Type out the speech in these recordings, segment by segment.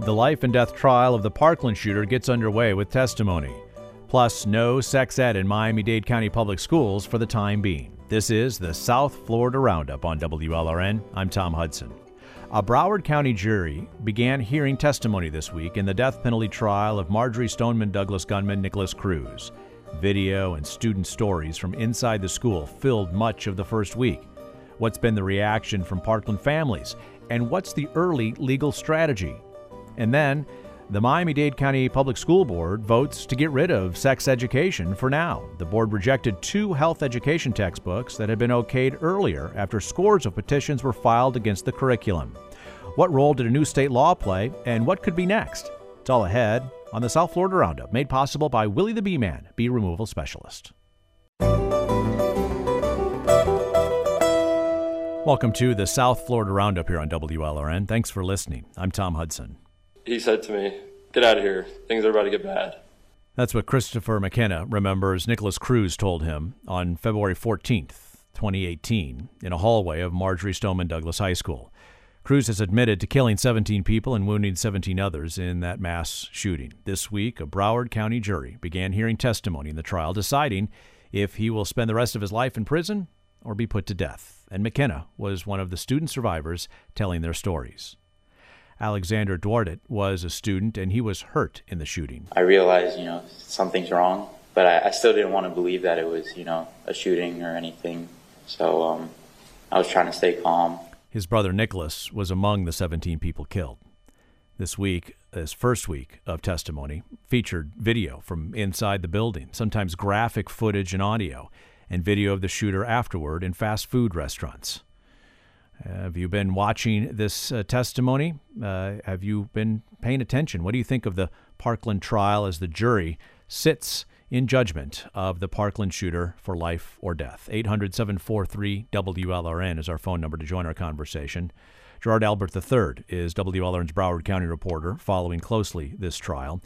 The life and death trial of the Parkland shooter gets underway with testimony. Plus, no sex ed in Miami Dade County Public Schools for the time being. This is the South Florida Roundup on WLRN. I'm Tom Hudson. A Broward County jury began hearing testimony this week in the death penalty trial of Marjory Stoneman Douglas gunman Nikolas Cruz. Video and student stories from inside the school filled much of the first week. What's been the reaction from Parkland families? And what's the early legal strategy? And then, the Miami Dade County Public School Board votes to get rid of sex education for now. The board rejected two health education textbooks that had been okayed earlier after scores of petitions were filed against the curriculum. What role did a new state law play, and what could be next? It's all ahead on the South Florida Roundup, made possible by Willie the Bee Man, bee removal specialist. Welcome to the South Florida Roundup here on WLRN. Thanks for listening. I'm Tom Hudson he said to me, Get out of here. Things are about to get bad. That's what Christopher McKenna remembers Nikolas Cruz told him on February 14th, 2018, in a hallway of Marjory Stoneman Douglas High School. Cruz has admitted to killing 17 people and wounding 17 others in that mass shooting. This week, a Broward County jury began hearing testimony in the trial, deciding if he will spend the rest of his life in prison or be put to death. And McKenna was one of the student survivors telling their stories. Alexander Dworet was a student and he was hurt in the shooting. I realized, you know, something's wrong, but I, I still didn't want to believe that it was, you know, a shooting or anything. So um, I was trying to stay calm. His brother Nicholas was among the 17 people killed. This week, this first week of testimony, featured video from inside the building, sometimes graphic footage and audio, and video of the shooter afterward in fast food restaurants. Have you been watching this uh, testimony? Uh, have you been paying attention? What do you think of the Parkland trial as the jury sits in judgment of the Parkland shooter for life or death? 800 743 WLRN is our phone number to join our conversation. Gerard Albert III is WLRN's Broward County reporter, following closely this trial.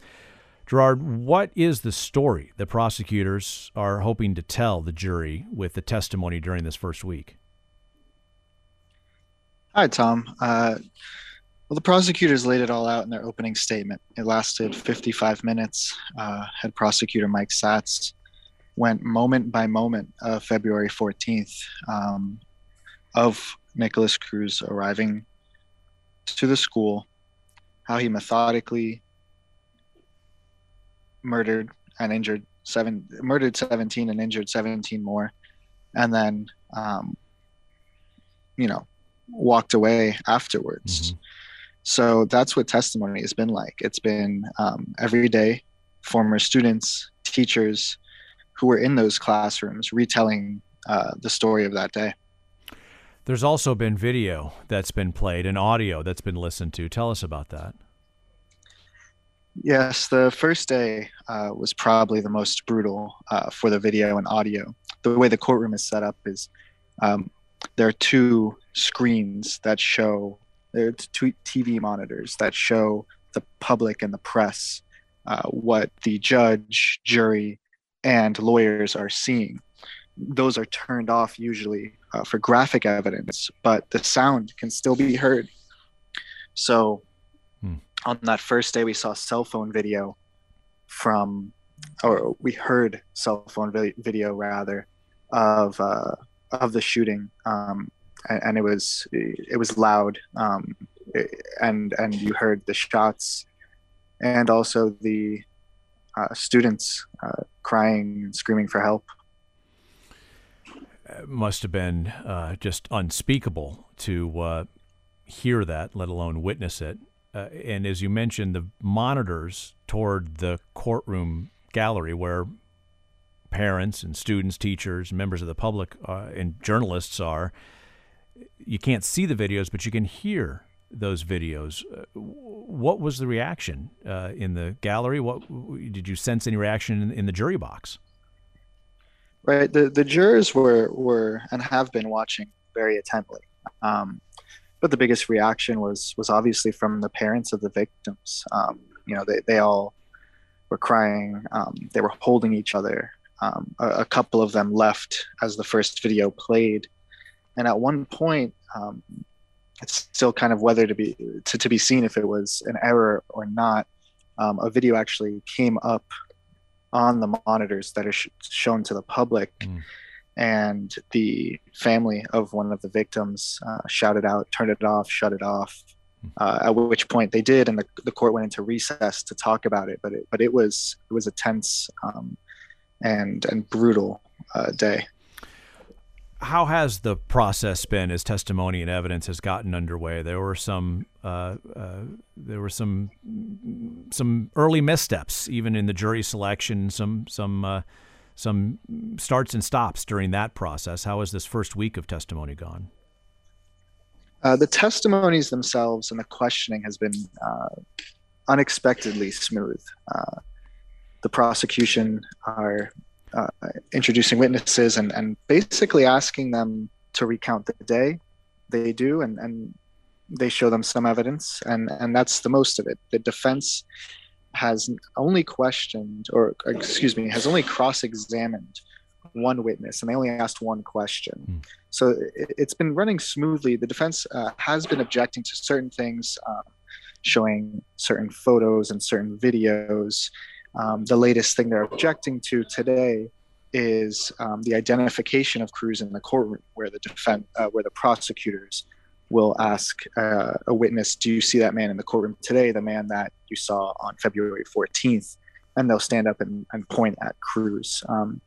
Gerard, what is the story the prosecutors are hoping to tell the jury with the testimony during this first week? Hi, Tom. Uh, well, the prosecutors laid it all out in their opening statement. It lasted 55 minutes. Uh, head prosecutor Mike Satz went moment by moment of February 14th um, of Nikolas Cruz arriving to the school, how he methodically murdered and injured seven, murdered 17 and injured 17 more, and then, um, you know, walked away afterwards. Mm-hmm. So that's what testimony has been like. It's been um, every day, former students, teachers who were in those classrooms retelling uh, the story of that day. There's also been video that's been played and audio that's been listened to. Tell us about that. Yes, the first day uh, was probably the most brutal uh, for the video and audio. The way the courtroom is set up is um, there are two screens that show are TV monitors that show the public and the press uh, what the judge, jury, and lawyers are seeing. Those are turned off usually uh, for graphic evidence, but the sound can still be heard. So hmm. on that first day, we saw cell phone video from, or we heard cell phone video rather, of uh, of the shooting, um, and, and, it was it was loud, um, and and you heard the shots, and also the uh, students uh, crying and screaming for help. It must have been uh, just unspeakable to uh, hear that, let alone witness it. Uh, and as you mentioned, the monitors toward the courtroom gallery where parents and students, teachers, members of the public, uh, and journalists are. You can't see the videos, but you can hear those videos. Uh, what was the reaction uh, in the gallery? What did you sense any reaction in, in, the jury box? Right, the the jurors were were and have been watching very attentively. Um, but the biggest reaction was was obviously from the parents of the victims. Um, you know, they they all were crying. Um, they were holding each other. Um, a, a, couple of them left as the first video played, and at one point, um, it's still kind of whether to be to, to be seen if it was an error or not. Um, a video actually came up on the monitors that are sh- shown to the public. Mm. And the family of one of the victims uh, shouted out, "Turn it off! Shut it off!" Hmm. Uh, at which point they did, and the, the court went into recess to talk about it. But it, but it was it was a tense um, and and brutal uh, day how has the process been as testimony and evidence has gotten underway? There were some uh, uh, there were some some early missteps, even in the jury selection. Some some uh, some starts and stops during that process. How has this first week of testimony gone? Uh, the testimonies themselves and the questioning has been uh, unexpectedly smooth. Uh, the prosecution are uh, introducing witnesses and, and basically asking them to recount the day. They do, and, and they show them some evidence, and, and that's the most of it. The defense has only questioned, or excuse me, has only cross examined one witness, and they only asked one question. Mm. So it, has been running smoothly. The defense uh, has been objecting to certain things, uh, showing certain photos and certain videos um, the latest thing they're objecting to today is um, the identification of Cruz in the courtroom, where the defense, uh, where the prosecutors will ask uh, a witness, "Do you see that man in the courtroom today? The man that you saw on February 14th?" And they'll stand up and, and point at Cruz. Um,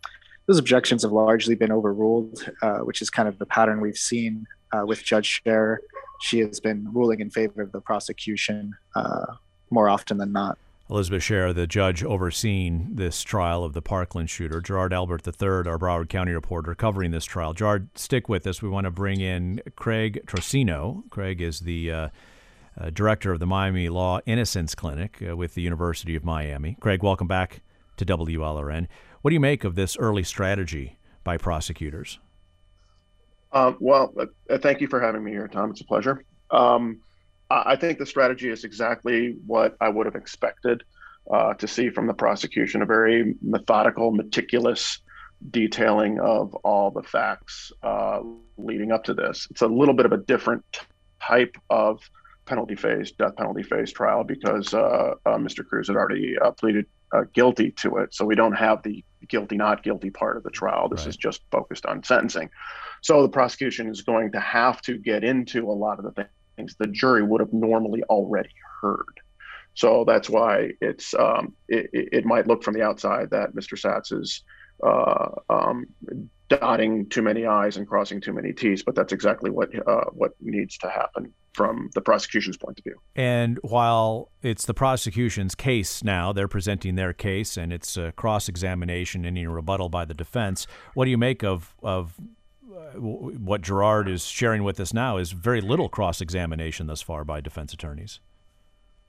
those objections have largely been overruled, uh, which is kind of the pattern we've seen uh, with Judge Scherer. She has been ruling in favor of the prosecution uh, more often than not. Elizabeth Scherer, the judge overseeing this trial of the Parkland shooter. Gerard Albert III, our Broward County reporter, covering this trial. Gerard, stick with us. We want to bring in Craig Trocino. Craig is the uh, uh, director of the Miami Law Innocence Clinic uh, with the University of Miami. Craig, welcome back to WLRN. What do you make of this early strategy by prosecutors? Um, well, uh, thank you for having me here, Tom. It's a pleasure. Um, I think the strategy is exactly what I would have expected uh, to see from the prosecution a very methodical, meticulous detailing of all the facts uh, leading up to this. It's a little bit of a different type of penalty phase, death penalty phase trial because uh, uh Mr. Cruz had already uh, pleaded uh, guilty to it. So we don't have the guilty, not guilty part of the trial. This right. is just focused on sentencing. So the prosecution is going to have to get into a lot of the things things the jury would have normally already heard. So that's why it's um, it, it, might look from the outside that Mr. Satz is uh, um, dotting too many I's and crossing too many T's, but that's exactly what uh, what needs to happen from the prosecution's point of view. And while it's the prosecution's case now, they're presenting their case, and it's cross examination and a rebuttal by the defense. What do you make of of what Gerard is sharing with us now is very little cross examination thus far by defense attorneys.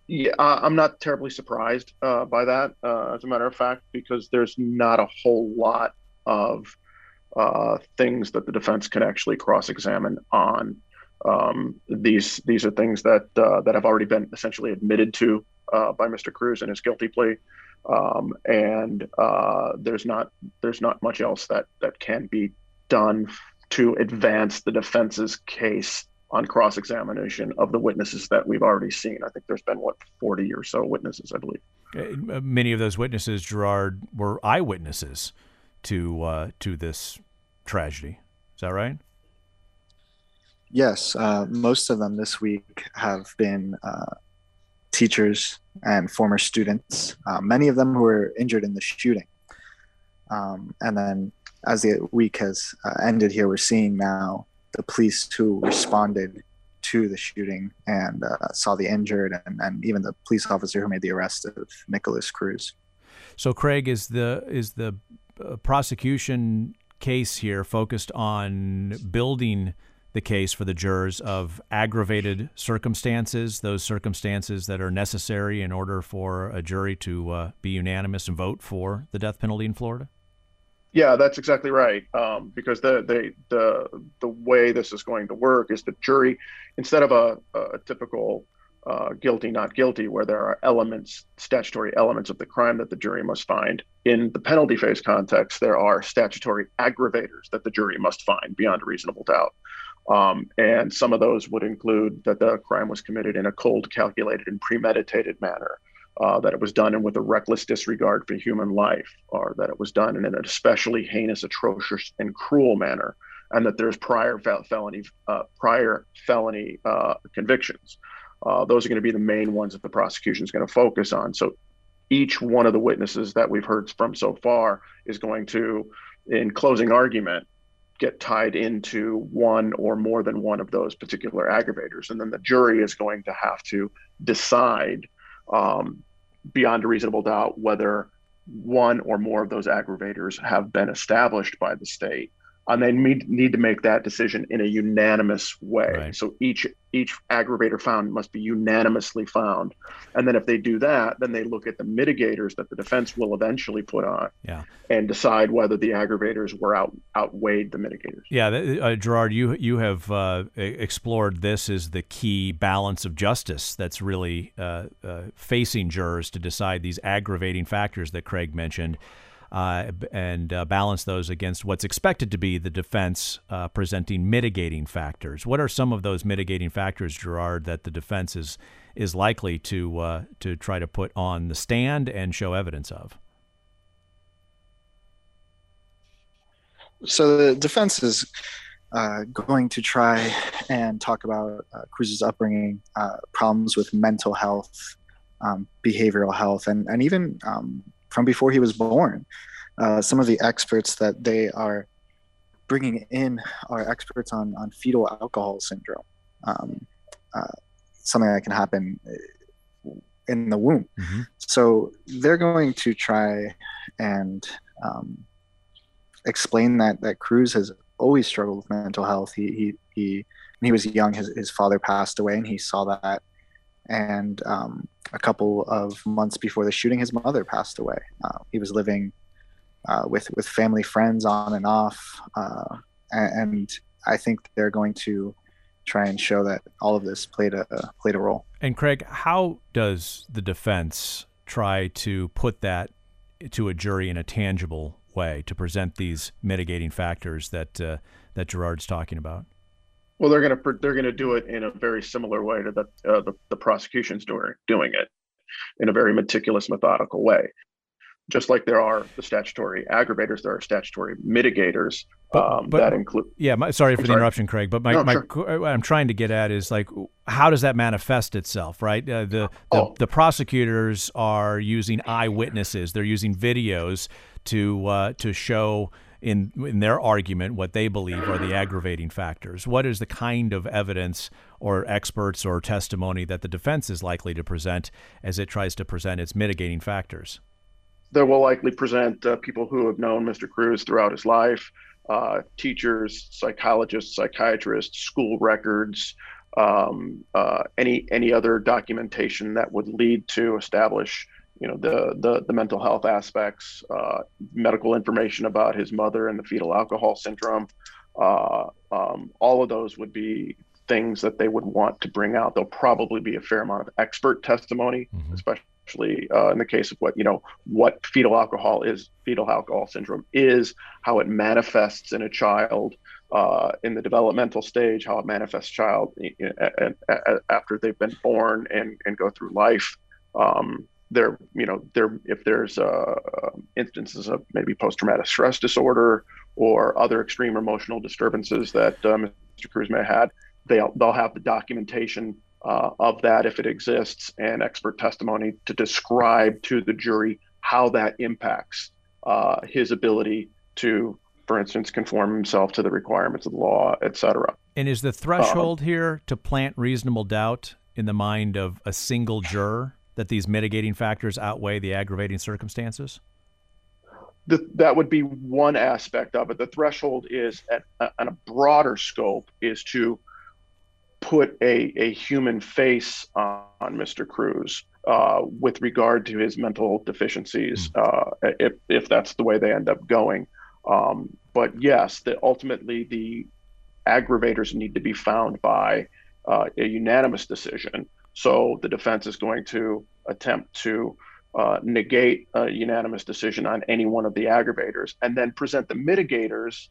Yeah, I'm not terribly surprised uh, by that, uh, as a matter of fact, because there's not a whole lot of uh, things that the defense can actually cross-examine on. Um, these these are things that uh, that have already been essentially admitted to uh, by Mr. Cruz in his guilty plea, um, and uh, there's not there's not much else that that can be done to advance the defense's case on cross examination of the witnesses that we've already seen. I think there's been, what, 40 or so witnesses, I believe. Uh, many of those witnesses, Gerard, were eyewitnesses to uh, to this tragedy. Is that right? Yes. Uh, most of them this week have been uh, teachers and former students, uh, many of them who were injured in the shooting. Um, and then as the week has uh, ended here, we're seeing now the police who responded to the shooting and uh, saw the injured, and, and even the police officer who made the arrest of Nikolas Cruz. So, Craig, is the is the uh, prosecution case here focused on building the case for the jurors of aggravated circumstances, those circumstances that are necessary in order for a jury to uh, be unanimous and vote for the death penalty in Florida? Yeah, that's exactly right. Um, because the, the the the way this is going to work is the jury, instead of a, a typical uh, guilty not guilty, where there are elements, statutory elements of the crime that the jury must find. In the penalty phase context, there are statutory aggravators that the jury must find beyond a reasonable doubt. Um, and some of those would include that the crime was committed in a cold, calculated, and premeditated manner, uh, that it was done and with a reckless disregard for human life, or that it was done in an especially heinous, atrocious, and cruel manner, and that there's prior fel- felony uh, prior felony uh, convictions. Uh, those are going to be the main ones that the prosecution is going to focus on. So each one of the witnesses that we've heard from so far is going to, in closing argument, get tied into one or more than one of those particular aggravators. And then the jury is going to have to decide um, beyond a reasonable doubt whether one or more of those aggravators have been established by the state and they need, need to make that decision in a unanimous way. Right. So each each aggravator found must be unanimously found, and then if they do that, then they look at the mitigators that the defense will eventually put on, yeah. and decide whether the aggravators were out outweighed the mitigators. Yeah, uh, Gerard, you you have uh, explored this as the key balance of justice that's really uh, uh, facing jurors to decide these aggravating factors that Craig mentioned uh, and uh, balance those against what's expected to be the defense uh, presenting mitigating factors. What are some of those mitigating factors, Gerard, that the defense is is likely to uh, to try to put on the stand and show evidence of? So the defense is uh, going to try and talk about uh, Cruz's upbringing, problems with mental health, um, behavioral health, and and even um, from before he was born. Uh, some of the experts that they are bringing in are experts on, on fetal alcohol syndrome, um, uh, something that can happen in the womb. Mm-hmm. So they're going to try and um, explain that that Cruz has always struggled with mental health. He he he when he was young, his his father passed away, and he saw that and um, a couple of months before the shooting, his mother passed away. Uh, he was living uh, with with family friends on and off, uh, and I think they're going to try and show that all of this played a played a role. And Craig, how does the defense try to put that to a jury in a tangible way to present these mitigating factors that uh, that Gerard's talking about? Well, they're going to they're going to do it in a very similar way to the uh, the, the prosecution's doing doing it in a very meticulous, methodical way. Just like there are the statutory aggravators, there are statutory mitigators but, um, but, that include. Yeah, my, sorry for I'm the sorry. interruption, Craig. But my, no, my sure. what I'm trying to get at is like, how does that manifest itself, right? Uh, the the, oh. the prosecutors are using eyewitnesses. They're using videos to uh, to show in in their argument what they believe are the aggravating factors. What is the kind of evidence or experts or testimony that the defense is likely to present as it tries to present its mitigating factors? They will likely present uh, people who have known Mr. Cruz throughout his life, uh, teachers, psychologists, psychiatrists, school records, um, uh, any any other documentation that would lead to establish you know the the, the mental health aspects, uh, medical information about his mother and the fetal alcohol syndrome. Uh, um, all of those would be things that they would want to bring out. There'll probably be a fair amount of expert testimony, mm-hmm. especially uh, in the case of what you know what fetal alcohol is, fetal alcohol syndrome is, how it manifests in a child. Uh, in the developmental stage, how it manifests child after they've been born and, and go through life. Um, there, you know, there if there's uh, instances of maybe post-traumatic stress disorder or other extreme emotional disturbances that uh, Mr. Cruz may have had, they'll they'll have the documentation uh, of that if it exists and expert testimony to describe to the jury how that impacts uh, his ability to, for instance, conform himself to the requirements of the law, et cetera. And is the threshold here to plant reasonable doubt in the mind of a single juror? That these mitigating factors outweigh the aggravating circumstances? The, that would be one aspect of it. The threshold is at, on a broader scope is to put a, a human face on, on Mr. Cruz uh, with regard to his mental deficiencies, mm. uh, if, if that's the way they end up going. Um, but yes, that ultimately the aggravators need to be found by uh, a unanimous decision. So the defense is going to attempt to uh, negate a unanimous decision on any one of the aggravators and then present the mitigators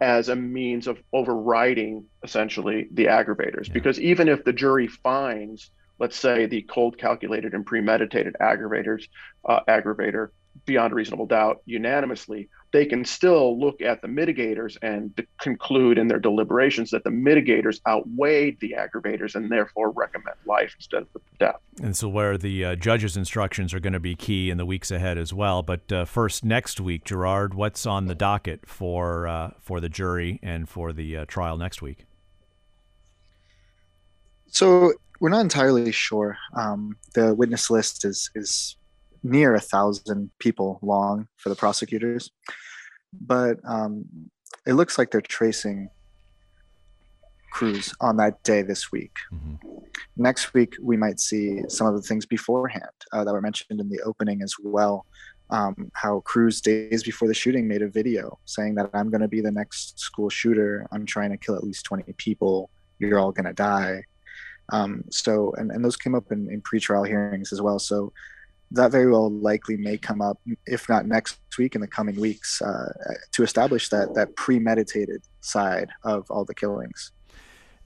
as a means of overriding essentially the aggravators. Yeah. Because even if the jury finds, let's say, the cold, calculated, and premeditated aggravators, uh, aggravator beyond a reasonable doubt unanimously, they can still look at the mitigators and conclude in their deliberations that the mitigators outweighed the aggravators and therefore recommend life instead of death. And so, where the uh, judge's instructions are going to be key in the weeks ahead as well. But uh, first, next week, Gerard, what's on the docket for uh, for the jury and for the uh, trial next week? So we're not entirely sure. Um, the witness list is is near a thousand people long for the prosecutors, but um, it looks like they're tracing Cruz on that day this week. Mm-hmm. Next week, we might see some of the things beforehand uh, that were mentioned in the opening as well. Um, how Cruz, days before the shooting, made a video saying that I'm going to be the next school shooter. I'm trying to kill at least 20 people. You're all going to die. Um, so, and, and those came up in, in pretrial hearings as well. So, that very well likely may come up, if not next week, in the coming weeks, uh, to establish that that premeditated side of all the killings.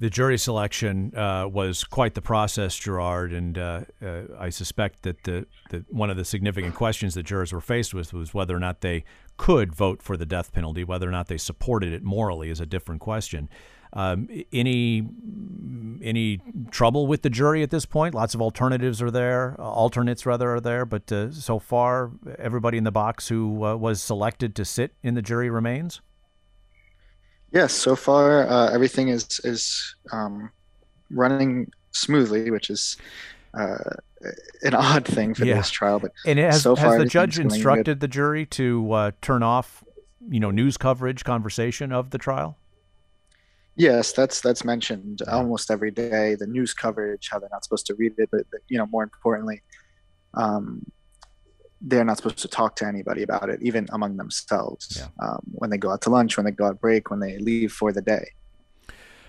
The jury selection uh, was quite the process, Gerard, and uh, uh I suspect that the, the, one of the significant questions that jurors were faced with was whether or not they could vote for the death penalty, whether or not they supported it morally is a different question. Um, any any trouble with the jury at this point? Lots of alternatives are there, uh, alternates rather are there, but uh, so far everybody in the box who uh, was selected to sit in the jury remains. Yes, so far uh, everything is is um, running smoothly, which is uh, an odd thing for yeah. this trial. But and has, so far, has the judge instructed the jury to uh, turn off, you know, news coverage, conversation of the trial? Yes, that's that's mentioned almost every day. The news coverage, how they're not supposed to read it, but, you know, more importantly, um, they're not supposed to talk to anybody about it, even among themselves. Yeah. Um, when they go out to lunch, when they go out break, when they leave for the day.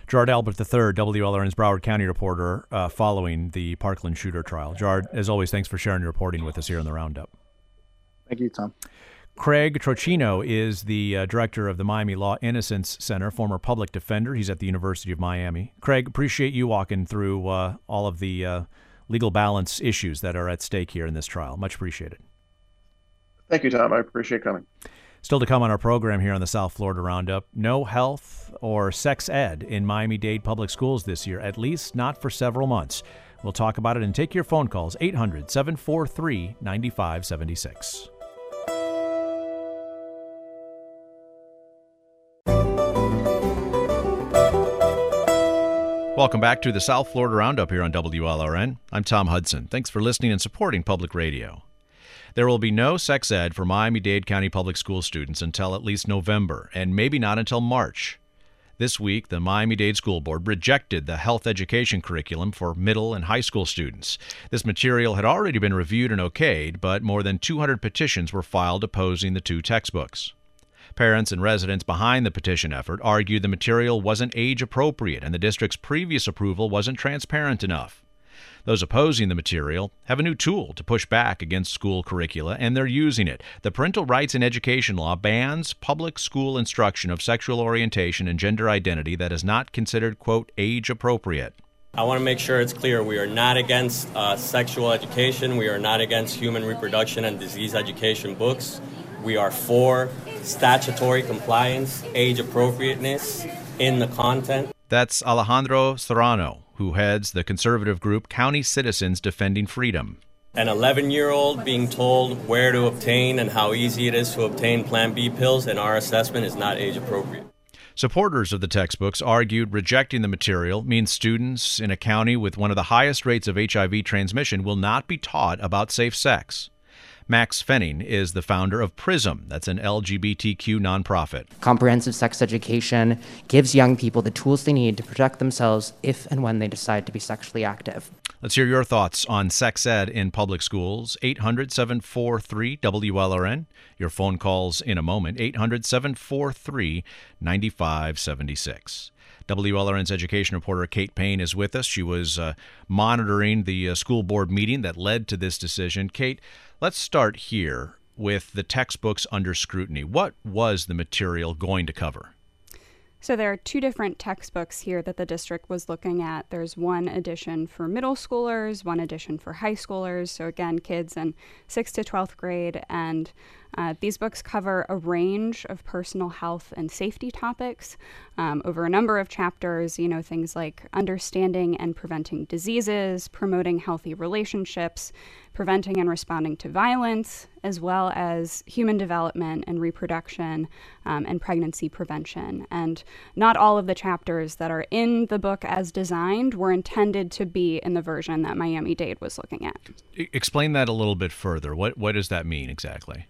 Gerard Albert III, WLRN's Broward County reporter, uh, following the Parkland shooter trial. Gerard, as always, thanks for sharing your reporting with us here in the Roundup. Thank you, Tom. Craig Trocino is the uh, director of the Miami Law Innocence Center, former public defender. He's at the University of Miami. Craig, appreciate you walking through uh, all of the uh, legal balance issues that are at stake here in this trial. Much appreciated. Thank you, Tom. I appreciate coming. Still to come on our program here on the South Florida Roundup no health or sex ed in Miami Dade public schools this year, at least not for several months. We'll talk about it and take your phone calls 800 743 9576. Welcome back to the South Florida Roundup here on WLRN. I'm Tom Hudson. Thanks for listening and supporting public radio. There will be no sex ed for Miami Dade County Public School students until at least November, and maybe not until March. This week, the Miami Dade School Board rejected the health education curriculum for middle and high school students. This material had already been reviewed and okayed, but more than 200 petitions were filed opposing the two textbooks. Parents and residents behind the petition effort argued the material wasn't age appropriate and the district's previous approval wasn't transparent enough. Those opposing the material have a new tool to push back against school curricula, and they're using it. The Parental Rights in Education Law bans public school instruction of sexual orientation and gender identity that is not considered, quote, age appropriate. I want to make sure it's clear we are not against uh, sexual education. We are not against human reproduction and disease education books. We are for statutory compliance, age appropriateness in the content. That's Alejandro Serrano, who heads the conservative group County Citizens Defending Freedom. An 11 year old being told where to obtain and how easy it is to obtain Plan B pills, in our assessment, is not age appropriate. Supporters of the textbooks argued rejecting the material means students in a county with one of the highest rates of HIV transmission will not be taught about safe sex. Max Fenning is the founder of PRISM, that's an LGBTQ nonprofit. Comprehensive sex education gives young people the tools they need to protect themselves if and when they decide to be sexually active. Let's hear your thoughts on sex ed in public schools. 800 743 WLRN. Your phone calls in a moment. 800 743 9576. WLRN's education reporter Kate Payne is with us. She was uh, monitoring the uh, school board meeting that led to this decision. Kate, Let's start here with the textbooks under scrutiny. What was the material going to cover? So there are two different textbooks here that the district was looking at. There's one edition for middle schoolers, one edition for high schoolers. So again, kids in 6th to 12th grade. And uh, these books cover a range of personal health and safety topics um, over a number of chapters. You know, things like understanding and preventing diseases, promoting healthy relationships, preventing and responding to violence, as well as human development and reproduction um, and pregnancy prevention. And not all of the chapters that are in the book as designed were intended to be in the version that Miami Dade was looking at. Explain that a little bit further. What, what does that mean exactly?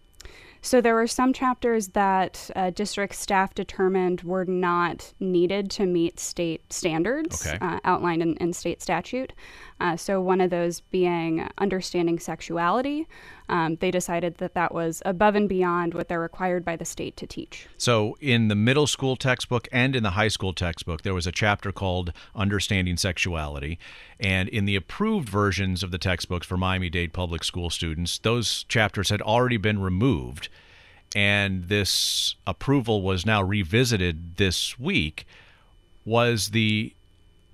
So there were some chapters that uh, district staff determined were not needed to meet state standards okay. uh, outlined in, in, state statute. Uh, so one of those being understanding sexuality. Um, they decided that that was above and beyond what they're required by the state to teach. So in the middle school textbook and in the high school textbook, there was a chapter called Understanding Sexuality. And in the approved versions of the textbooks for Miami Dade public school students, those chapters had already been removed. And this approval was now revisited this week. Was the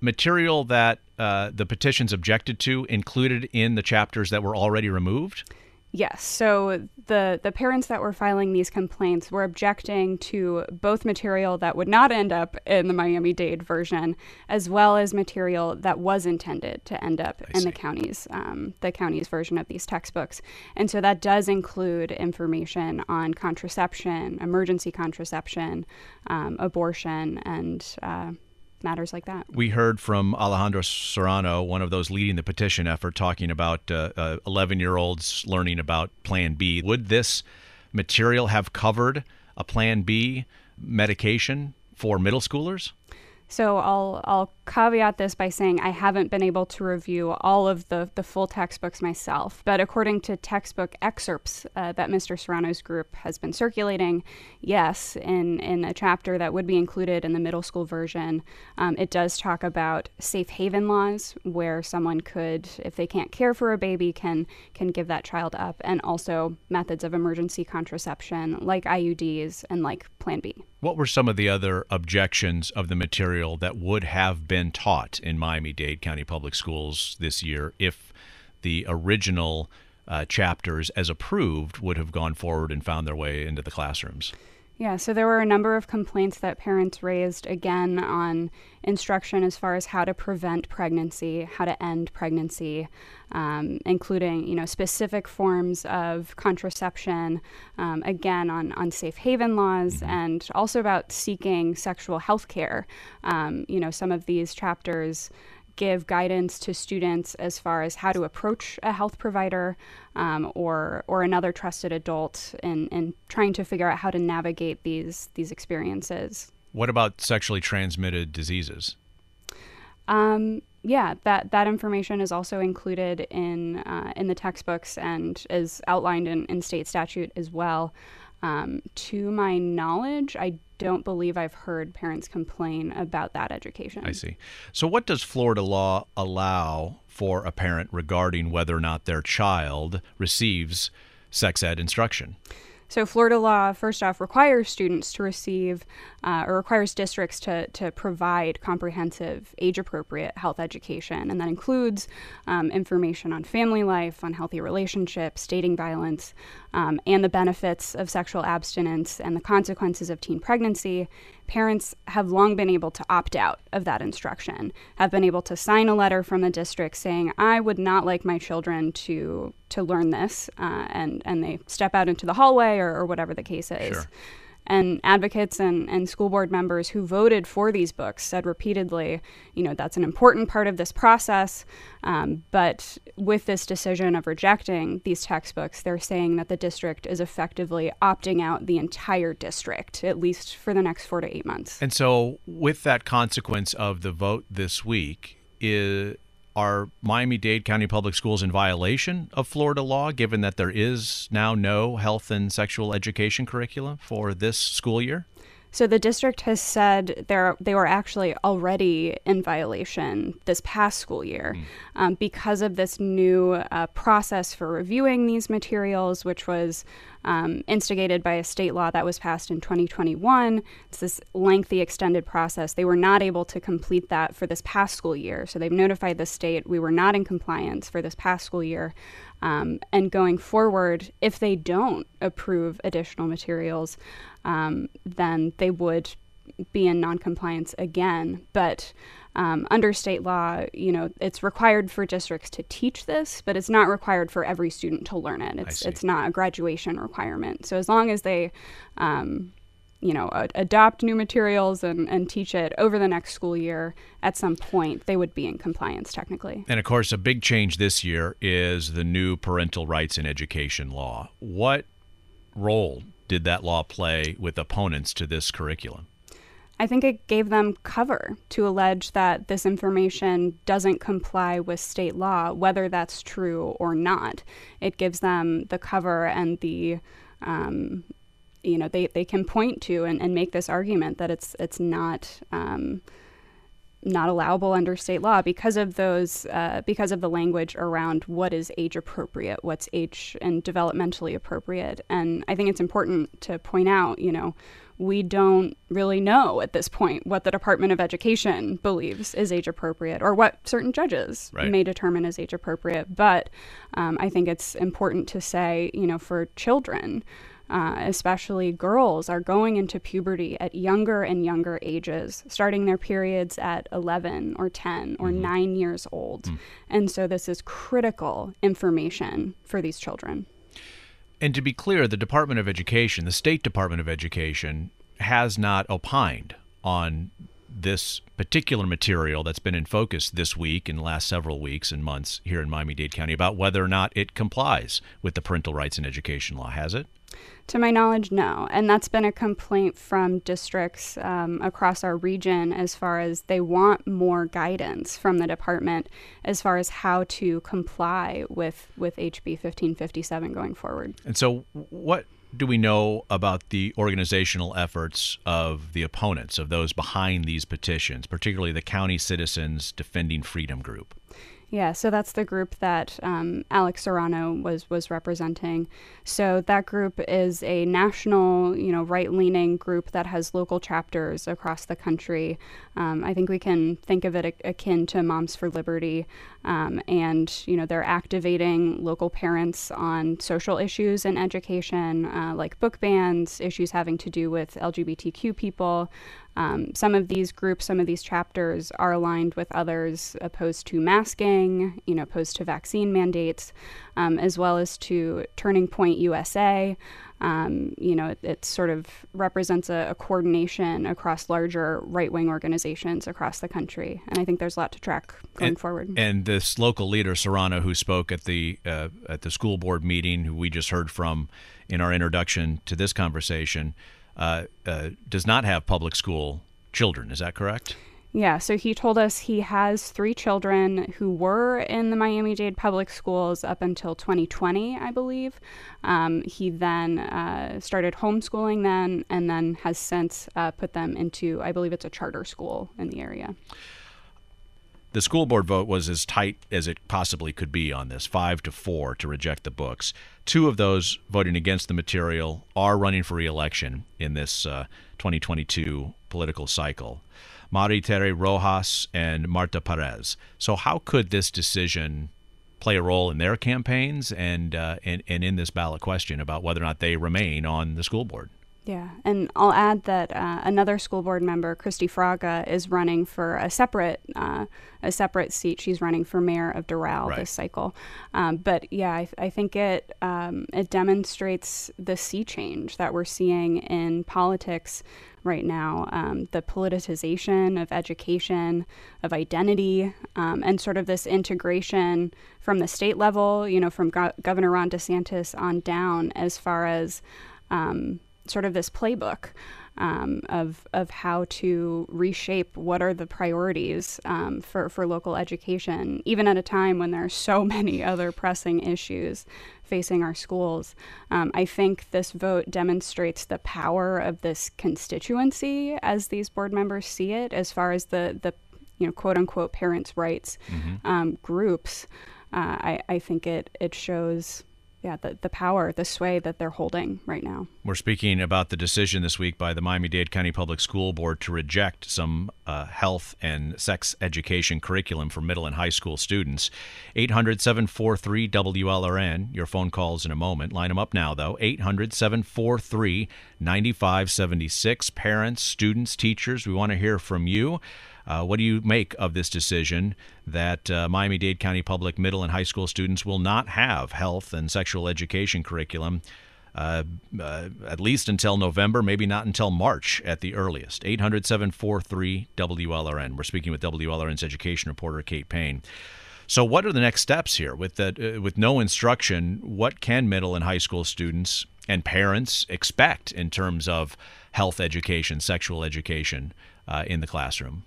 material that uh, the petitions objected to included in the chapters that were already removed? Yes. So the the parents that were filing these complaints were objecting to both material that would not end up in the Miami Dade version, as well as material that was intended to end up I in see. the county's um, the county's version of these textbooks. And so that does include information on contraception, emergency contraception, um, abortion, and uh, matters like that. We heard from Alejandro Serrano, one of those leading the petition effort, talking about 11 uh, uh, year olds learning about Plan B. Would this material have covered a Plan B medication for middle schoolers? So I'll I'll caveat this by saying I haven't been able to review all of the the full textbooks myself, but according to textbook excerpts uh, that Mr. Serrano's group has been circulating, yes, in in a chapter that would be included in the middle school version, um, it does talk about safe haven laws where someone could, if they can't care for a baby, can can give that child up, and also methods of emergency contraception like IUDs and like Plan B. What were some of the other objections of the material that would have been taught in Miami Dade County Public Schools this year if the original uh, chapters, as approved, would have gone forward and found their way into the classrooms? Yeah, so there were a number of complaints that parents raised again on instruction as far as how to prevent pregnancy, how to end pregnancy, um, including you know specific forms of contraception. Um, again, on on safe haven laws, Mm-hmm. and also about seeking sexual health care. Um, you know, some of these chapters give guidance to students as far as how to approach a health provider um, or or another trusted adult in, in trying to figure out how to navigate these these experiences. What about sexually transmitted diseases? Um, yeah, that that information is also included in uh, in the textbooks and is outlined in, in state statute as well. Um, to my knowledge, I don't believe I've heard parents complain about that education. I see. So, what does Florida law allow for a parent regarding whether or not their child receives sex ed instruction? So, Florida law, first off, requires students to receive uh, or requires districts to, to provide comprehensive, age appropriate health education. And that includes um, information on family life, on healthy relationships, dating violence, um, and the benefits of sexual abstinence and the consequences of teen pregnancy. Parents have long been able to opt out of that instruction, have been able to sign a letter from the district saying, I would not like my children to, to learn this, uh, and, and they step out into the hallway or, or whatever the case is. Sure. And advocates and, and school board members who voted for these books said repeatedly, you know, that's an important part of this process. Um, but with this decision of rejecting these textbooks, they're saying that the district is effectively opting out the entire district, at least for the next four to eight months. And so, with that consequence of the vote this week, is, are Miami Dade County Public Schools in violation of Florida law, given that there is now no health and sexual education curriculum for this school year? So the district has said they're, they were actually already in violation this past school year um, because of this new uh, process for reviewing these materials, which was um, instigated by a state law that was passed in 2021. It's this lengthy, extended process. They were not able to complete that for this past school year. So they've notified the state we were not in compliance for this past school year. Um, and going forward, if they don't approve additional materials, um, then they would be in noncompliance again. But um, under state law, you know, it's required for districts to teach this, but it's not required for every student to learn it. It's it's not a graduation requirement. So as long as they um, you know, adopt new materials and, and teach it over the next school year, at some point they would be in compliance technically. And of course, a big change this year is the new parental rights in education law. What role did that law play with opponents to this curriculum? I think it gave them cover to allege that this information doesn't comply with state law, whether that's true or not. It gives them the cover and the um, you know they, they can point to and, and make this argument that it's it's not um, not allowable under state law because of those uh, because of the language around what is age appropriate, what's age and developmentally appropriate. And I think it's important to point out, you know, we don't really know at this point what the Department of Education believes is age appropriate or what certain judges right. may determine as age appropriate. But um, I think it's important to say, you know, for children, uh, especially girls, are going into puberty at younger and younger ages, starting their periods at 11 or 10 or mm-hmm. 9 years old. Mm. And so this is critical information for these children. And to be clear, the Department of Education, the State Department of Education, has not opined on this particular material that's been in focus this week and last several weeks and months here in Miami Dade County about whether or not it complies with the parental rights in education law, has it? To my knowledge, no. And that's been a complaint from districts um, across our region as far as they want more guidance from the department as far as how to comply with, with HB 1557 going forward. And so, what do we know about the organizational efforts of the opponents, of those behind these petitions, particularly the County Citizens Defending Freedom Group? Yeah, so that's the group that um, Alex Serrano was was representing. So that group is a national, you know, right-leaning group that has local chapters across the country. Um, I think we can think of it a- akin to Moms for Liberty, um, and you know, they're activating local parents on social issues in education, uh, like book bans, issues having to do with LGBTQ people. Um, some of these groups, some of these chapters are aligned with others opposed to masking, you know, opposed to vaccine mandates, um, as well as to Turning Point USA. Um, you know, it, it, sort of represents a, a coordination across larger right wing organizations across the country. And I think there's a lot to track going and, forward. And this local leader, Serrano, who spoke at the uh, at the school board meeting, who we just heard from in our introduction to this conversation, does not have public school children. Is that correct? Yeah, so he told us he has three children who were in the Miami Dade public schools up until 2020, I believe. Um, he then uh, started homeschooling then and then has since uh, put them into, I believe it's a charter school in the area. The school board vote was as tight as it possibly could be on this, five to four to reject the books. Two of those voting against the material are running for reelection in this uh, 2022 political cycle. Maritere Rojas and Marta Perez. So, how could this decision play a role in their campaigns and, uh, and, and in this ballot question about whether or not they remain on the school board? Yeah, and I'll add that uh, another school board member, Christi Fraga, is running for a separate uh, a separate seat. She's running for mayor of Doral right. this cycle. Um, but yeah, I, I think it um, it demonstrates the sea change that we're seeing in politics right now. Um, the politicization of education, of identity, um, and sort of this integration from the state level, you know, from Go- Governor Ron DeSantis on down, as far as um, sort of this playbook um, of of how to reshape what are the priorities um, for for local education, even at a time when there are so many other pressing issues facing our schools. Um, I think this vote demonstrates the power of this constituency as these board members see it, as far as the the you know quote unquote parents' rights mm-hmm. Um, groups. Uh, I, I think it it shows yeah, the, the power, the sway that they're holding right now. We're speaking about the decision this week by the Miami Dade County Public School Board to reject some uh, health and sex education curriculum for middle and high school students. 800 743 WLRN. Your phone calls in a moment. Line them up now, though. 800 743 9576. Parents, students, teachers, we want to hear from you. Uh, what do you make of this decision that uh, Miami Dade County public middle and high school students will not have health and sexual education curriculum? Uh, uh, at least until November, maybe not until March at the earliest. 800 743 WLRN. We're speaking with WLRN's education reporter, Kate Payne. So, what are the next steps here? With, the, uh, with no instruction, what can middle and high school students and parents expect in terms of health education, sexual education uh, in the classroom?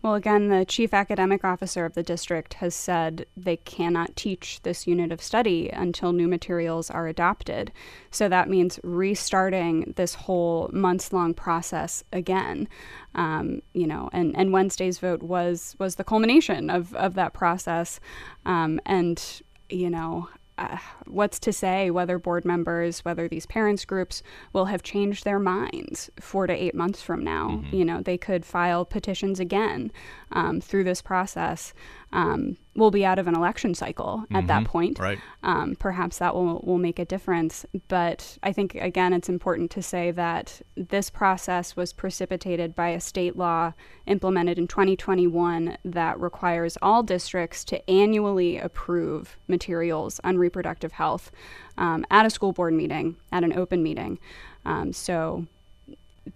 Well, again, the chief academic officer of the district has said they cannot teach this unit of study until new materials are adopted. So that means restarting this whole months long process again. Um, you know, and, and Wednesday's vote was was the culmination of, of that process. Um, and you know, uh, what's to say whether board members, whether these parents groups will have changed their minds four to eight months from now? Mm-hmm. You know, they could file petitions again um, through this process um, we'll be out of an election cycle at mm-hmm. that point. Right. Um, perhaps that will, will make a difference. But I think, again, it's important to say that this process was precipitated by a state law implemented in 2021 that requires all districts to annually approve materials on reproductive health um, at a school board meeting, at an open meeting. Um, so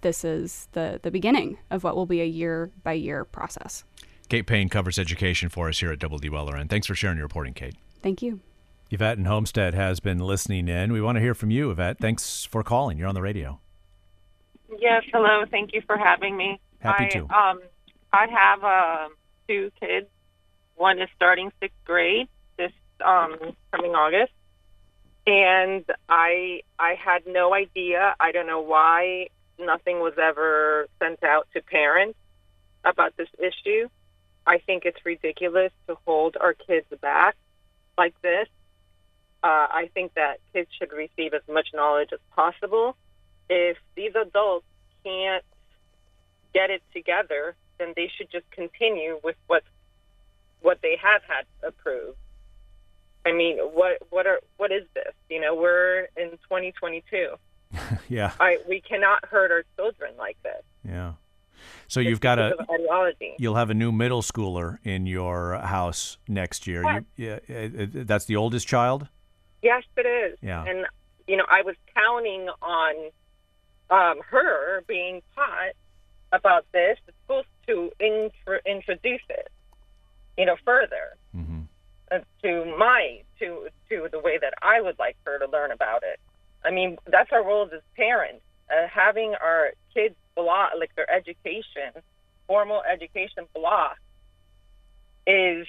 this is the, the beginning of what will be a year by year process. Kate Payne covers education for us here at WLRN. Thanks for sharing your reporting, Kate. Thank you. Yvette in Homestead has been listening in. We want to hear from you, Yvette. Thanks for calling. You're on the radio. Yes, hello. Thank you for having me. Happy I, to. Um, I have uh, two kids. One is starting sixth grade this um, coming August, and I I had no idea. I don't know why nothing was ever sent out to parents about this issue. I think it's ridiculous to hold our kids back like this. Uh, I think that kids should receive as much knowledge as possible. If these adults can't get it together, then they should just continue with what what they have had approved. I mean, what what are what is this? You know, we're in 2022. yeah. I we cannot hurt our children like this. Yeah. So you've got a ideology. You'll have a new middle schooler in your house next year. Yes. You, yeah, that's the oldest child. Yes, it is. Yeah. And you know, I was counting on um, her being taught about this, the schools to intro- introduce it, you know, further mm-hmm. uh, to my to to the way that I would like her to learn about it. I mean, that's our roles as parents, uh, having our kids block, like their education, formal education block, is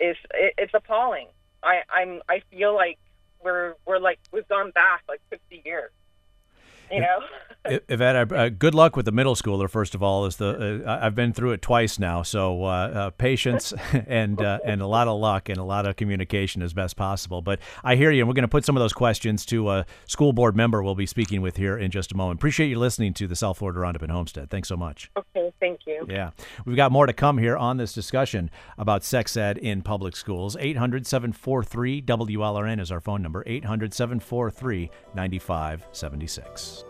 is it, it's appalling. I I'm I feel like we're we're like we've gone back like 50 years. You know. Yvette, uh, good luck with the middle schooler. First of all, is the uh, I've been through it twice now, so uh, uh patience and uh, and a lot of luck and a lot of communication as best possible. But I hear you, and we're going to put some of those questions to a school board member we'll be speaking with here in just a moment. Appreciate you listening to the South Florida Roundup in Homestead. Thanks so much. Okay, thank you. Yeah, we've got more to come here on this discussion about sex ed in public schools. 800 743 WLRN is our phone number. 800 743 9576.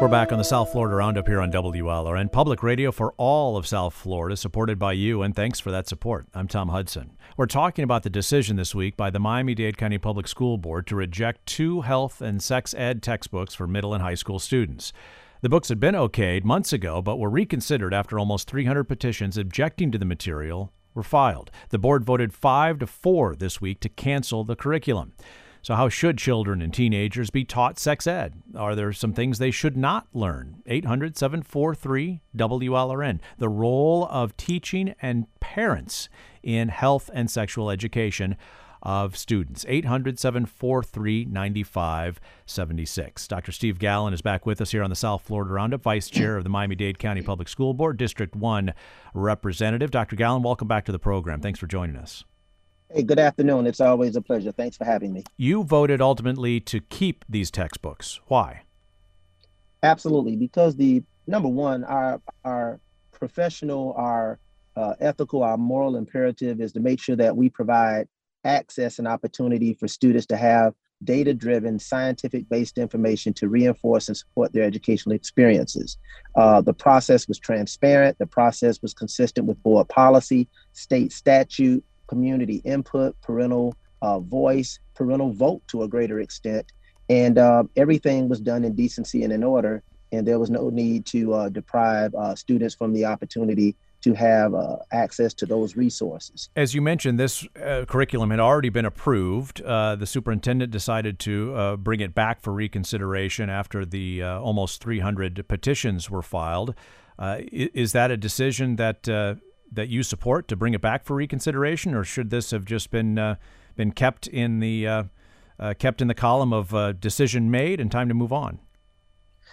We're back on the South Florida Roundup here on WLRN, public radio for all of South Florida, supported by you, and thanks for that support. I'm Tom Hudson. We're talking about the decision this week by the Miami Dade County Public School Board to reject two health and sex ed textbooks for middle and high school students. The books had been okayed months ago, but were reconsidered after almost 300 petitions objecting to the material were filed. The board voted 5 to 4 this week to cancel the curriculum. So, how should children and teenagers be taught sex ed? Are there some things they should not learn? 800 743 WLRN. The role of teaching and parents in health and sexual education. Of students. 800 743 9576. Dr. Steve Gallon is back with us here on the South Florida Roundup, Vice Chair of the Miami Dade County Public School Board, District 1 Representative. Dr. Gallon, welcome back to the program. Thanks for joining us. Hey, good afternoon. It's always a pleasure. Thanks for having me. You voted ultimately to keep these textbooks. Why? Absolutely, because the number one, our our professional, our uh, ethical, our moral imperative is to make sure that we provide access and opportunity for students to have data driven, scientific based information to reinforce and support their educational experiences. Uh, the process was transparent, the process was consistent with board policy, state statute, community input, parental uh, voice, parental vote to a greater extent. And uh, everything was done in decency and in order. And there was no need to uh, deprive uh, students from the opportunity to have uh, access to those resources. As you mentioned, this uh, curriculum had already been approved. Uh, the superintendent decided to uh, bring it back for reconsideration after the uh, almost 300 petitions were filed. Uh, is that a decision that that you support to bring it back for reconsideration, or should this have just been been kept in the kept in the column of decision made and time to move on?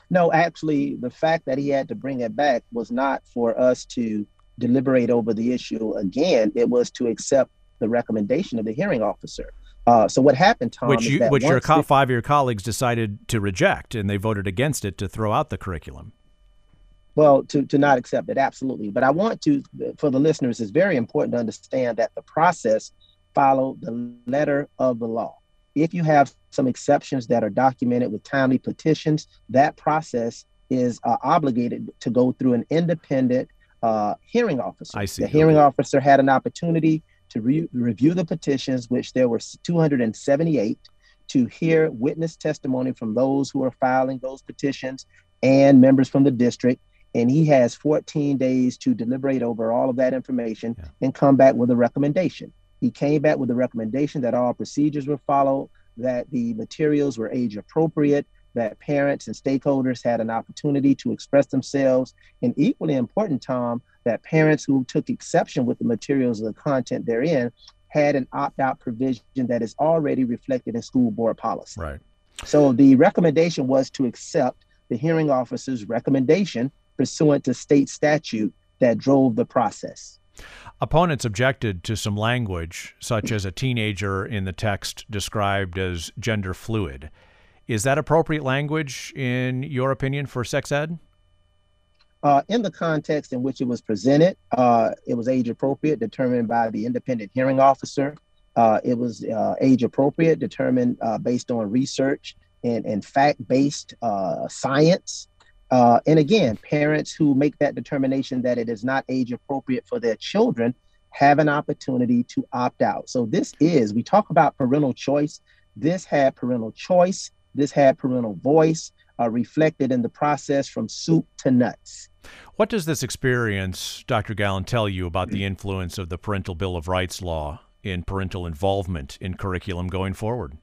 No, actually, the fact that he had to bring it back was not for us to deliberate over the issue again. It was to accept the recommendation of the hearing officer. Uh, so what happened, Tom? Which, you, which your co- five of your colleagues decided to reject, and they voted against it to throw out the curriculum. Well, to to not accept it, absolutely. But I want to, for the listeners, it's very important to understand that the process followed the letter of the law. If you have some exceptions that are documented with timely petitions, that process is uh, obligated to go through an independent uh, hearing officer. I see. The hearing officer had an opportunity to re- review the petitions, which there were 278, to hear witness testimony from those who are filing those petitions and members from the district. And he has 14 days to deliberate over all of that information yeah. and come back with a recommendation. He came back with a recommendation that all procedures were followed, that the materials were age appropriate, that parents and stakeholders had an opportunity to express themselves. And equally important, Tom, that parents who took exception with the materials of the content therein had an opt out provision that is already reflected in school board policy. Right. So the recommendation was to accept the hearing officer's recommendation pursuant to state statute that drove the process. Opponents objected to some language, such as a teenager in the text described as gender fluid. Is that appropriate language, in your opinion, for sex ed? Uh, in the context in which it was presented, uh, it was age appropriate, determined by the independent hearing officer. Uh, it was uh, age appropriate, determined uh, based on research and, and fact based uh, science. and again, parents who make that determination that it is not age appropriate for their children have an opportunity to opt out. So, this is, we talk about parental choice. This had parental choice this had parental voice uh, reflected in the process from soup to nuts. What does this experience, Dr. Gallon, tell you about the influence of the Parental Bill of Rights law in parental involvement in curriculum going forward?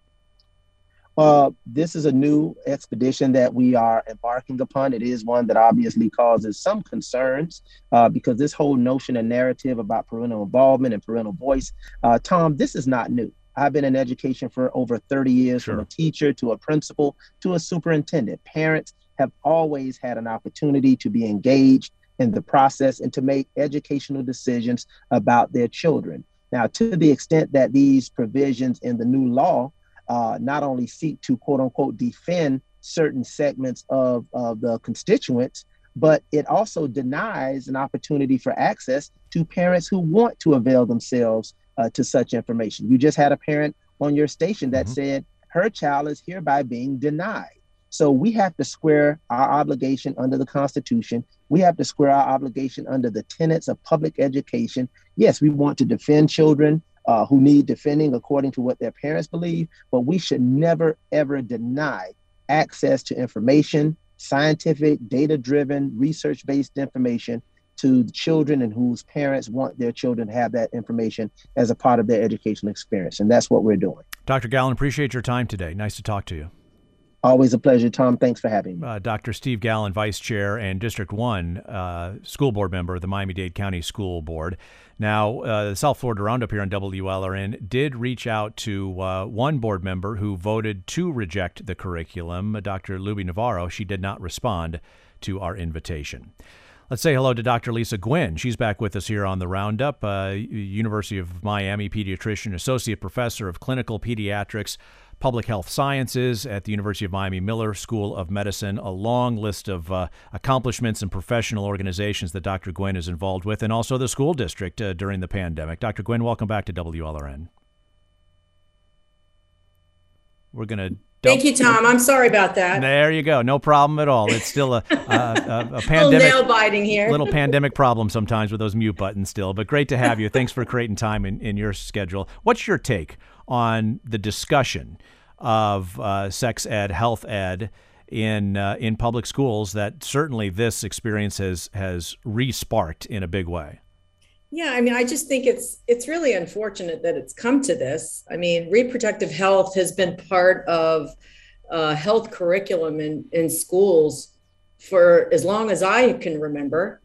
Uh, this is a new expedition that we are embarking upon. It is one that obviously causes some concerns uh, because this whole notion and narrative about parental involvement and parental voice, uh, Tom, this is not new. I've been in education for over 30 years, sure. from a teacher to a principal to a superintendent. Parents have always had an opportunity to be engaged in the process and to make educational decisions about their children. Now, to the extent that these provisions in the new law uh, not only seek to quote unquote defend certain segments of, of the constituents, but it also denies an opportunity for access to parents who want to avail themselves uh, to such information. You just had a parent on your station that mm-hmm. said her child is hereby being denied. So we have to square our obligation under the Constitution. We have to square our obligation under the tenets of public education. Yes, we want to defend children uh, who need defending according to what their parents believe, but we should never, ever deny access to information, scientific, data driven, research based information to children and whose parents want their children to have that information as a part of their educational experience. And that's what we're doing. Dr. Gallon, appreciate your time today. Nice to talk to you. Always a pleasure, Tom. Thanks for having me. Uh, Dr. Steve Gallon, Vice Chair and District 1 uh, School Board member of the Miami Dade County School Board. Now, uh, the South Florida Roundup here on WLRN did reach out to uh, one board member who voted to reject the curriculum, Dr. Lubby Navarro. She did not respond to our invitation. Let's say hello to Dr. Lisa Gwynn. She's back with us here on the Roundup, uh, University of Miami pediatrician, associate professor of clinical pediatrics, public health sciences at the University of Miami Miller School of Medicine. A long list of uh, accomplishments and professional organizations that Dr. Gwynn is involved with, and also the school district uh, during the pandemic. Dr. Gwynn, welcome back to WLRN. We're going to Thank you, Tom. I'm sorry about that. There you go. No problem at all. It's still a, a, a, a pandemic. little nail biting here. little pandemic problem sometimes with those mute buttons still. But great to have you. Thanks for creating time in, in your schedule. What's your take on the discussion of uh, sex ed, health ed in uh, in public schools that certainly this experience has has re-sparked in a big way? Yeah, I mean, I just think it's it's really unfortunate that it's come to this. I mean, reproductive health has been part of uh, health curriculum in in schools for as long as I can remember.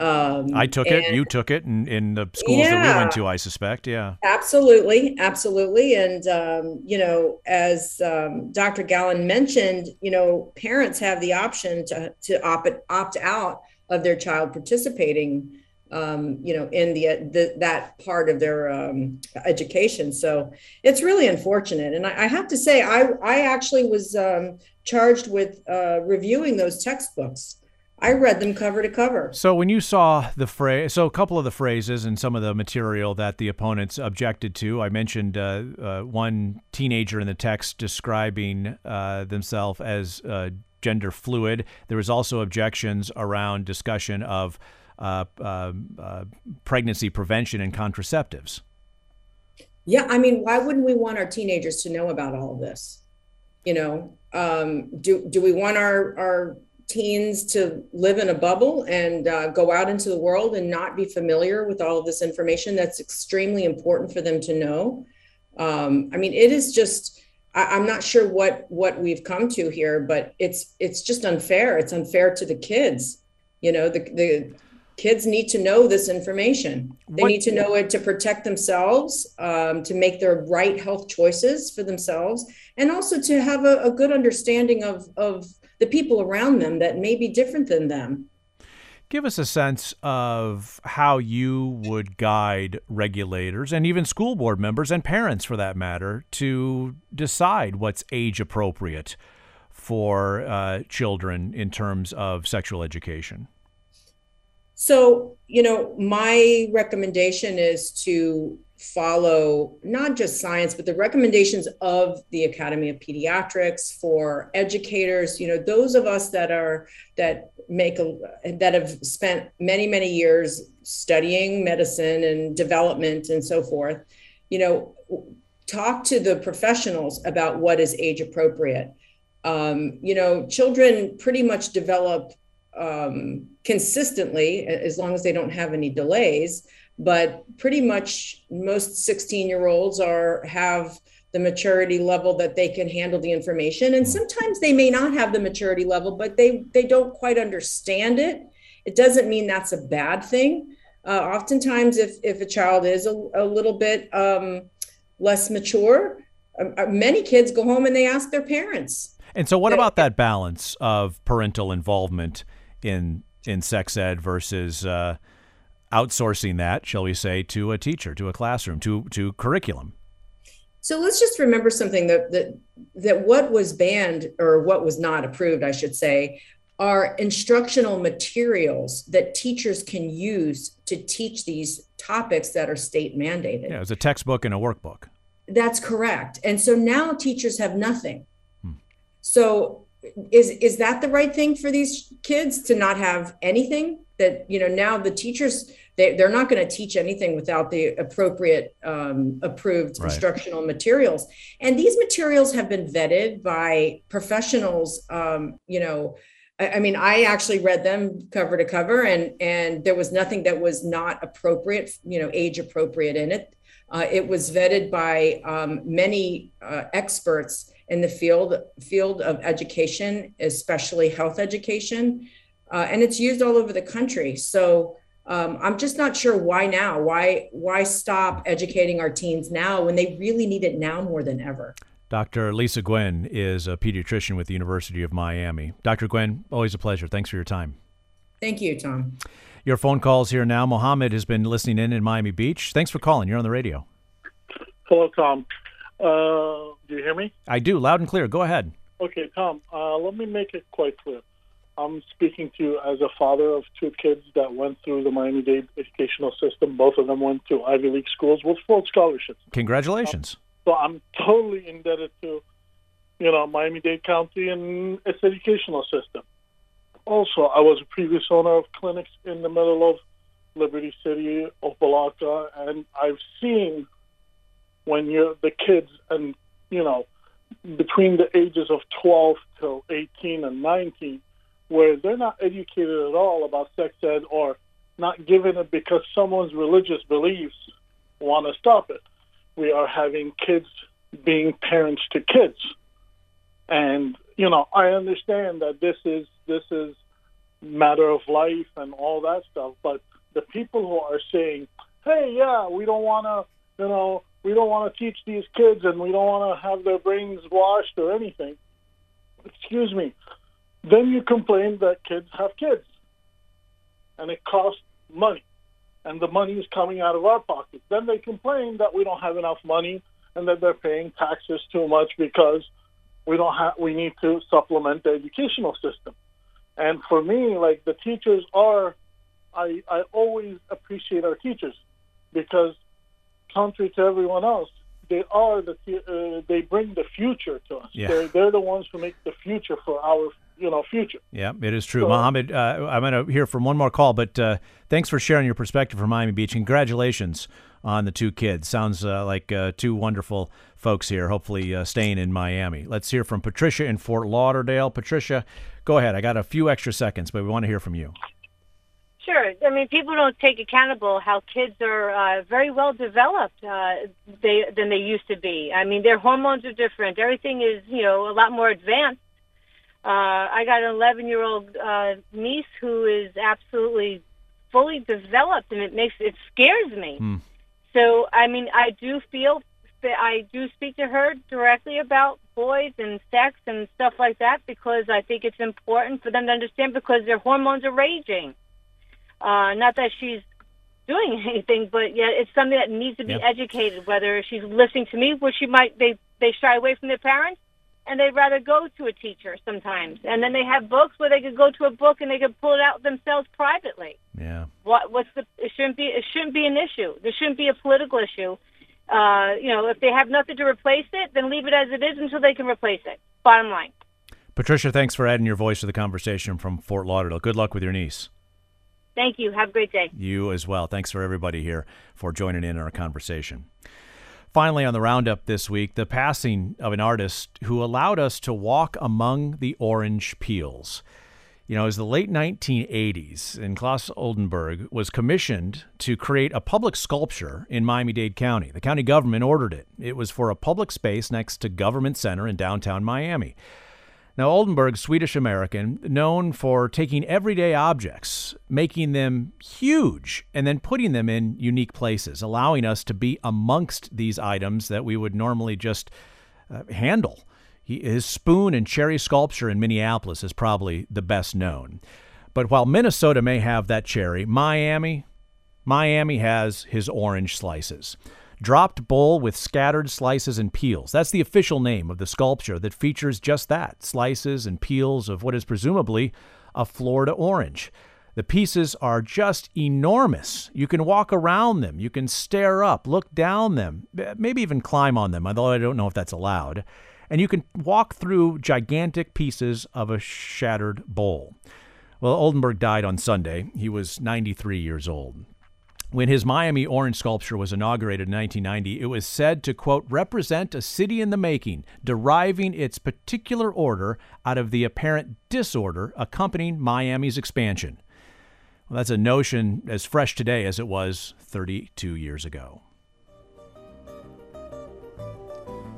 Um, I took it. You took it in, in the schools yeah, that we went to. I suspect. Yeah. Absolutely, absolutely, and um, you know, as um, Dr. Gallon mentioned, you know, parents have the option to to opt opt out of their child participating um, you know, in the, the, that part of their um, education. So it's really unfortunate. And I, I, have to say, I I actually was um, charged with uh, reviewing those textbooks. I read them cover to cover. So when you saw the phrase, so a couple of the phrases and some of the material that the opponents objected to, I mentioned uh, uh, one teenager in the text describing uh, themselves as uh, gender fluid. There was also objections around discussion of uh, uh, uh, pregnancy prevention and contraceptives. Yeah, I mean, why wouldn't we want our teenagers to know about all of this? You know, um, do do we want our our teens to live in a bubble and uh, go out into the world and not be familiar with all of this information that's extremely important for them to know? Um, I mean, it is just. I, am not sure what what we've come to here, but it's it's just unfair. It's unfair to the kids. You know, the the kids need to know this information. They what, need to know it to protect themselves, um, to make their right health choices for themselves, and also to have a, a good understanding of, of the people around them that may be different than them. Give us a sense of how you would guide regulators and even school board members and parents, for that matter, to decide what's age appropriate for uh, children in terms of sexual education. So, you know, my recommendation is to follow not just science, but the recommendations of the Academy of Pediatrics for educators, you know, those of us that are, that make a, that have spent many, many years studying medicine and development and so forth, you know, talk to the professionals about what is age appropriate. Um, you know, children pretty much develop um, consistently as long as they don't have any delays. But pretty much most 16 year olds are have the maturity level that they can handle the information. And sometimes they may not have the maturity level but they they don't quite understand it. It doesn't mean that's a bad thing. Uh, oftentimes if if a child is a, a little bit um, less mature uh, uh many kids go home and they ask their parents. And so what about that balance of parental involvement in in sex ed versus uh, outsourcing that, shall we say, to a teacher, to a classroom, to to curriculum. So let's just remember something that that that what was banned or what was not approved, I should say, are instructional materials that teachers can use to teach these topics that are state mandated. Yeah, it's a textbook and a workbook. That's correct. And so now teachers have nothing. Hmm. So is is that the right thing for these kids to not have anything that you know now the teachers they, they're not going to teach anything without the appropriate um, approved right. instructional materials and these materials have been vetted by professionals um, you know I, I mean i actually read them cover to cover and and there was nothing that was not appropriate you know age appropriate in it uh, it was vetted by um, many uh, experts in the field field of education, especially health education, uh, and it's used all over the country. So um, I'm just not sure why now. Why why stop educating our teens now when they really need it now more than ever? Dr. Lisa Gwynn is a pediatrician with the University of Miami. Dr. Gwynn, always a pleasure. Thanks for your time. Thank you, Tom. Your phone calls here now. Mohammed has been listening in in Miami Beach. Thanks for calling. You're on the radio. Hello, Tom. Uh, do you hear me? I do, loud and clear. Go ahead. Okay, Tom. Uh, let me make it quite clear. I'm speaking to you as a father of two kids that went through the Miami Dade educational system. Both of them went to Ivy League schools with full scholarships. Congratulations. Um, so I'm totally indebted to, you know, Miami Dade County and its educational system. Also, I was a previous owner of clinics in the middle of Liberty City, Opa-locka, and I've seen when you're the kids and, you know, between the ages of 12 till 18 and 19, where they're not educated at all about sex ed or not given it because someone's religious beliefs want to stop it. We are having kids being parents to kids. And, you know, I understand that this is this is matter of life and all that stuff, but the people who are saying, "Hey, yeah, we don't want to, you know, we don't want to teach these kids and we don't want to have their brains washed or anything." Excuse me. Then you complain that kids have kids, and it costs money, and the money is coming out of our pockets. Then they complain that we don't have enough money and that they're paying taxes too much because we don't have. We need to supplement the educational system. And for me, like the teachers are, I I always appreciate our teachers because, contrary to everyone else, they are the uh, they bring the future to us. Yeah. They're they're the ones who make the future for our you know future. Yeah, it is true. So, Mohammed, uh, I'm going to hear from one more call, but uh, thanks for sharing your perspective from Miami Beach. Congratulations on the two kids. Sounds uh, like uh, two wonderful folks here, hopefully uh, staying in Miami. Let's hear from Patricia in Fort Lauderdale. Patricia, go ahead. I got a few extra seconds, but we want to hear from you. Sure. I mean, people don't take accountable how kids are uh, very well developed uh, they, than they used to be. I mean, their hormones are different. Everything is, you know, a lot more advanced. Uh, I got an 11 year old uh, niece who is absolutely fully developed, and it makes it scares me. Mm. So, I mean, I do feel that I do speak to her directly about boys and sex and stuff like that because I think it's important for them to understand because their hormones are raging. Uh, not that she's doing anything, but yeah, it's something that needs to be Yep. educated. Whether she's listening to me, where she might they they shy away from their parents, and they'd rather go to a teacher sometimes. And then they have books where they could go to a book and they could pull it out themselves privately. Yeah. What what's the? It shouldn't be. It shouldn't be an issue. There shouldn't be a political issue. Uh, you know, if they have nothing to replace it, then leave it as it is until they can replace it. Bottom line. Patricia, thanks for adding your voice to the conversation from Fort Lauderdale. Good luck with your niece. Thank you. Have a great day. You as well. Thanks for everybody here for joining in our conversation. Finally, on the roundup this week, the passing of an artist who allowed us to walk among the orange peels. You know, it was the late 1980s, and Claes Oldenburg was commissioned to create a public sculpture in Miami Dade County. The county government ordered it. It was for a public space next to Government Center in downtown Miami. Now, Oldenburg, Swedish American, known for taking everyday objects, making them huge, and then putting them in unique places, allowing us to be amongst these items that we would normally just uh, handle. He, his spoon and cherry sculpture in Minneapolis is probably the best known. But while Minnesota may have that cherry, Miami, Miami has his orange slices. Dropped bowl with scattered slices and peels. That's the official name of the sculpture that features just that slices and peels of what is presumably a Florida orange. The pieces are just enormous. You can walk around them, you can stare up, look down them, maybe even climb on them, although I don't know if that's allowed. And you can walk through gigantic pieces of a shattered bowl. Well, Oldenburg died on Sunday. He was 93 years old. When his Miami orange sculpture was inaugurated in 1990, it was said to, quote, represent a city in the making, deriving its particular order out of the apparent disorder accompanying Miami's expansion. Well, that's a notion as fresh today as it was 32 years ago.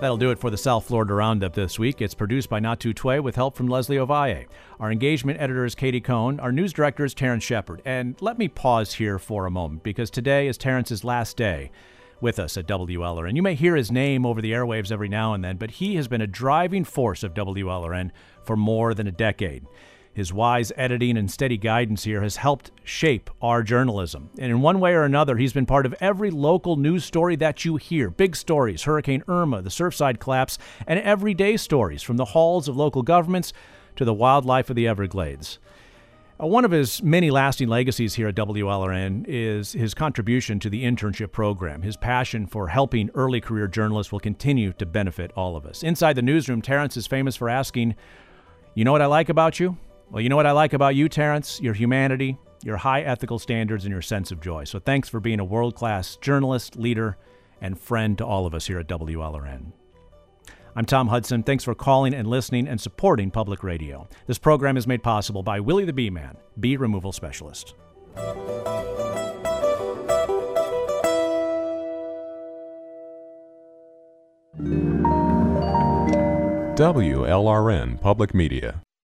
That'll do it for the South Florida Roundup this week. It's produced by Natu Twe with help from Leslie Ovalle. Our engagement editor is Katie Cohn. Our news director is Terrence Shepard. And let me pause here for a moment because today is Terrence's last day with us at WLRN. You may hear his name over the airwaves every now and then, but he has been a driving force of WLRN for more than a decade. His wise editing and steady guidance here has helped shape our journalism. And in one way or another, he's been part of every local news story that you hear big stories, Hurricane Irma, the Surfside collapse, and everyday stories from the halls of local governments to the wildlife of the Everglades. Uh, one of his many lasting legacies here at WLRN is his contribution to the internship program. His passion for helping early career journalists will continue to benefit all of us. Inside the newsroom, Terrence is famous for asking, You know what I like about you? Well, you know what I like about you, Terrence? Your humanity, your high ethical standards, and your sense of joy. So thanks for being a world class journalist, leader, and friend to all of us here at WLRN. I'm Tom Hudson. Thanks for calling and listening and supporting public radio. This program is made possible by Willie the Bee Man, bee removal specialist. WLRN Public Media.